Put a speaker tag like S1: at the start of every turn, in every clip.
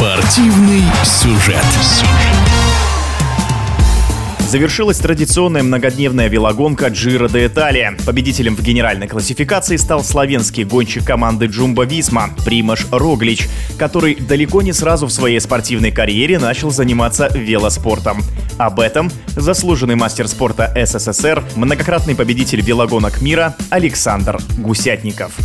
S1: Спортивный сюжет.
S2: Завершилась традиционная многодневная велогонка Джиро де Италия. Победителем в генеральной классификации стал славянский гонщик команды Джумба Висма Примаш Роглич, который далеко не сразу в своей спортивной карьере начал заниматься велоспортом. Об этом заслуженный мастер спорта СССР, многократный победитель велогонок мира Александр Гусятников.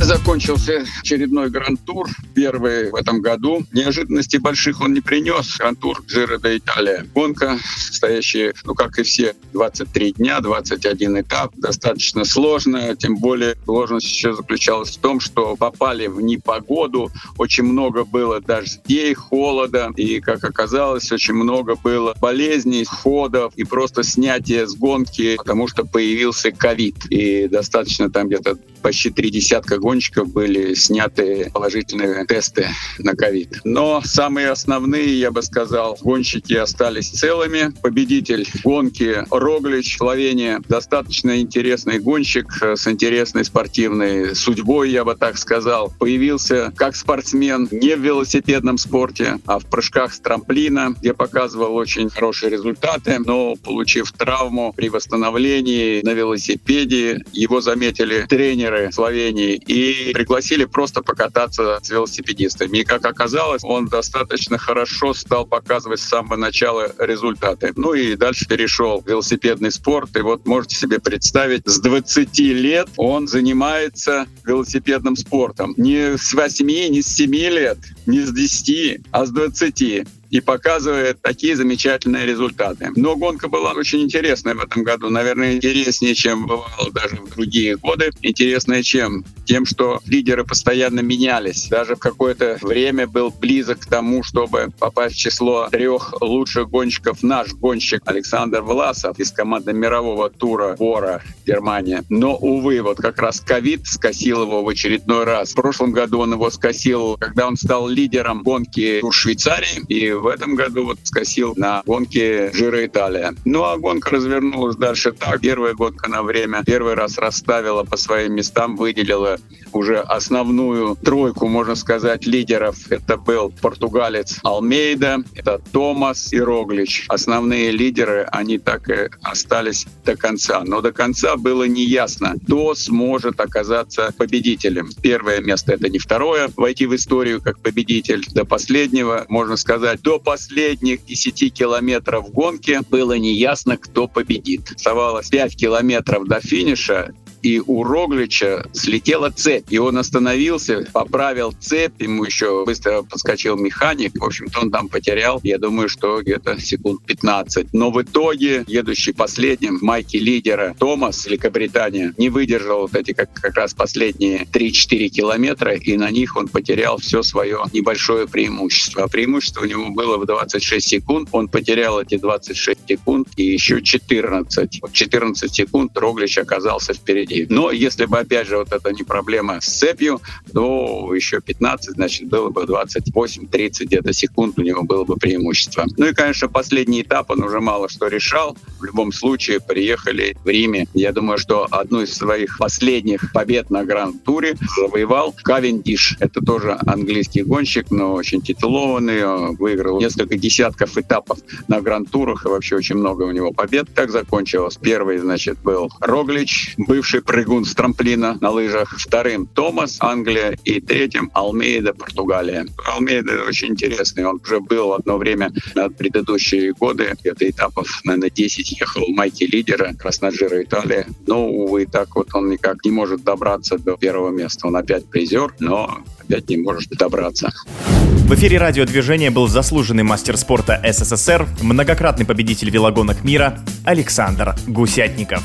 S3: Закончился очередной гранд-тур, первый в этом году. Неожиданностей больших он не принес. Гранд-тур Джиро де Италия. Гонка, состоящая, ну как и все, 23 дня, 21 этап. Достаточно сложная, тем более сложность еще заключалась в том, что попали в непогоду. Очень много было дождей, холода. И, как оказалось, очень много было болезней, ходов и просто снятия с гонки, потому что появился ковид. И достаточно там где-то почти три десятка гонщиков были сняты положительные тесты на ковид. Но самые основные, я бы сказал, гонщики остались целыми. Победитель гонки Роглич, Словения, достаточно интересный гонщик с интересной спортивной судьбой, я бы так сказал. Появился как спортсмен не в велосипедном спорте, а в прыжках с трамплина, где показывал очень хорошие результаты, но получив травму при восстановлении на велосипеде, его заметили тренеры Словении и и пригласили просто покататься с велосипедистами. И, как оказалось, он достаточно хорошо стал показывать с самого начала результаты. Ну и дальше перешел в велосипедный спорт. И вот можете себе представить, с 20 лет он занимается велосипедным спортом. Не с 8, не с 7 лет, не с 10, а с 20 и показывает такие замечательные результаты. Но гонка была очень интересная в этом году. Наверное, интереснее, чем бывало даже в другие годы. Интересная чем? Тем, что лидеры постоянно менялись. Даже в какое-то время был близок к тому, чтобы попасть в число трех лучших гонщиков наш гонщик Александр Власов из команды мирового тура Бора Германия. Но, увы, вот как раз ковид скосил его в очередной раз. В прошлом году он его скосил, когда он стал лидером гонки Тур Швейцарии. И в этом году вот скосил на гонке Жира Италия. Ну а гонка развернулась дальше так. Первая гонка на время первый раз расставила по своим местам, выделила уже основную тройку, можно сказать, лидеров. Это был португалец Алмейда, это Томас и Роглич. Основные лидеры, они так и остались до конца. Но до конца было неясно, кто сможет оказаться победителем. Первое место — это не второе, войти в историю как победитель. До последнего, можно сказать, до последних 10 километров гонки было неясно, кто победит. Оставалось 5 километров до финиша, и у Роглича слетела цепь. И он остановился, поправил цепь, ему еще быстро подскочил механик. В общем-то, он там потерял, я думаю, что где-то секунд 15. Но в итоге, едущий последним в майке лидера Томас, Великобритания, не выдержал вот эти как, как раз последние 3-4 километра, и на них он потерял все свое небольшое преимущество. А преимущество у него было в 26 секунд. Он потерял эти 26 секунд и еще 14. 14 секунд Роглич оказался впереди. Но если бы, опять же, вот это не проблема с цепью, то еще 15, значит, было бы 28-30 где-то секунд у него было бы преимущество. Ну и, конечно, последний этап он уже мало что решал. В любом случае, приехали в Риме. Я думаю, что одну из своих последних побед на Гранд-туре завоевал Кавендиш. Это тоже английский гонщик, но очень титулованный. Выиграл несколько десятков этапов на Гранд-турах и вообще очень много у него побед. Так закончилось. Первый, значит, был Роглич, бывший прыгун с трамплина на лыжах. Вторым Томас, Англия. И третьим Алмейда, Португалия. Алмейда очень интересный. Он уже был одно время на предыдущие годы. Где-то этапов, наверное, 10 ехал в майке лидера Красноджира Италия. Но, увы, так вот он никак не может добраться до первого места. Он опять призер, но опять не может добраться.
S2: В эфире радиодвижения был заслуженный мастер спорта СССР, многократный победитель велогонок мира Александр Гусятников.